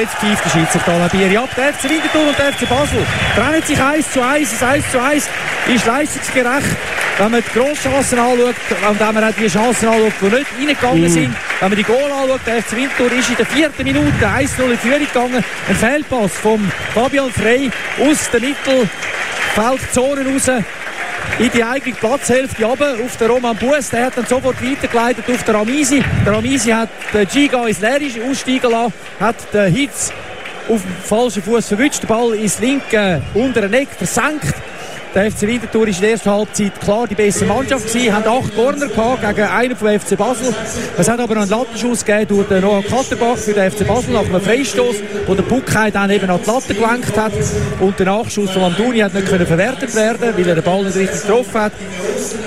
jetzt pfeift der Schiedsrichter Bier ab. Der FC Winterthur und der FC Basel trennen sich 1 zu 1. Das 1 zu 1 ist leistungsgerecht. Wenn man die Grosschancen anschaut und wenn man auch die Chancen anschaut, die nicht reingegangen mm. sind, wenn man die Goal anschaut, der FC Winterthur ist in der vierten Minute 1-0 in Führung gegangen. Ein Fehlpass vom Fabian Frey aus der Mittelfeldzone raus in die eigene Platzhälfte runter auf den Roman Buß. Der hat dann sofort weitergeleitet auf den Ramisi. Der Ramisi hat den Giga ins Leere aussteigen lassen, hat den Hitz auf dem falschen Fuß verwünscht, den Ball ins linke untere Eck versenkt. Der FC Winterthur ist in der ersten Halbzeit klar die bessere Mannschaft gewesen, haben acht Corner gehabt gegen einen vom FC Basel. Es hat aber einen Lattenschuss gegeben durch den Noah Katterbach für den FC Basel nach einem Freistoß, wo der Buckheim dann eben an die Latte gelenkt hat und der Nachschuss von Amduni hat nicht können verwertet werden, weil er den Ball nicht richtig getroffen hat.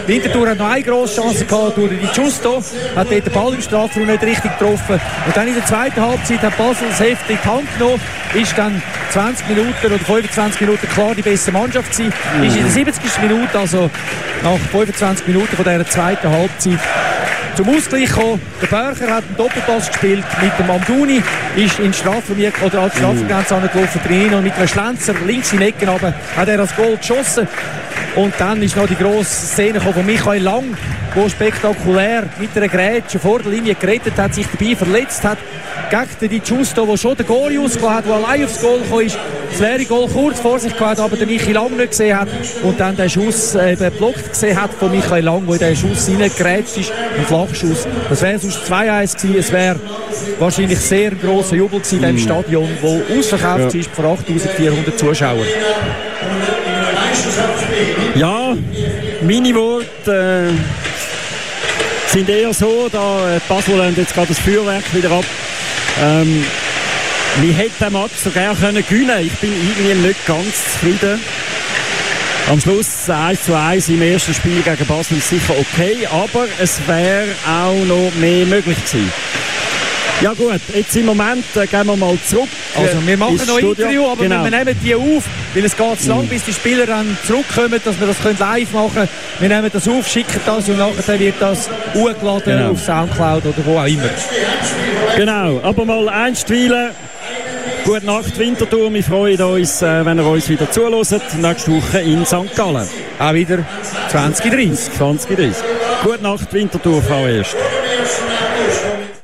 Winterthur hat noch eine grosse Chance gehabt durch die Giusto, hat dort den Ball im Strafraum nicht richtig getroffen und dann in der zweiten Halbzeit hat Basel das Heft in die Hand genommen, ist dann 20 Minuten oder 25 Minuten klar die bessere Mannschaft gewesen, ist in der 70. Minute, also nach 25 Minuten von dieser zweiten Halbzeit, zum Ausgleich gekommen. Der Berger hat einen Doppelpass gespielt mit dem Amduni, ist in Strafraum oder als Strafgrenze angelaufen drin und mit einem Schlenzer links in Ecken hat er das Goal geschossen. Und dann ist noch die grosse Szene von Michael Lang, der spektakulär mit einer Grätsche vor der Linie gerettet hat, sich dabei verletzt hat. Gegen die Giusto, der schon den Goal ausgelassen hat, der allein aufs Goal gekommen ist. Das leere Goal kurz vor sich gehabt, aber der Michael Lang nicht gesehen hat. Und dann den Schuss eben äh, blockt gesehen hat von Michael Lang, der in den Schuss reingerätscht ist. Ein Flachschuss. Das wäre sonst 2-1 gewesen. Es wäre wahrscheinlich sehr grosser Jubel gewesen in diesem mm. Stadion, das ausverkauft ja. ist vor 8400 Zuschauern. Ja, meine Worte äh, sind eher so, da äh, Basel lässt jetzt gerade das Feuerwerk wieder ab. Ähm, wir hätten den Match so gerne können gewinnen Ich bin irgendwie nicht ganz zufrieden. Am Schluss 1 zu 1 im ersten Spiel gegen Basel ist sicher okay, aber es wäre auch noch mehr möglich gewesen. Ja gut, jetzt im Moment äh, gehen wir mal zurück. Also wir machen noch ein Interview, aber genau. wir nehmen die auf, weil es geht zu lang, bis die Spieler dann zurückkommen, dass wir das live machen können. Wir nehmen das auf, schicken das und nachher wird das hochgeladen genau. auf Soundcloud oder wo auch immer. Genau, aber mal einstweilen. Gute Nacht Winterthur, wir freuen uns, äh, wenn ihr uns wieder zuhört. Nächste Woche in St. Gallen. Auch wieder 2030. 2030. Gute Nacht Winterthur, Frau Erst.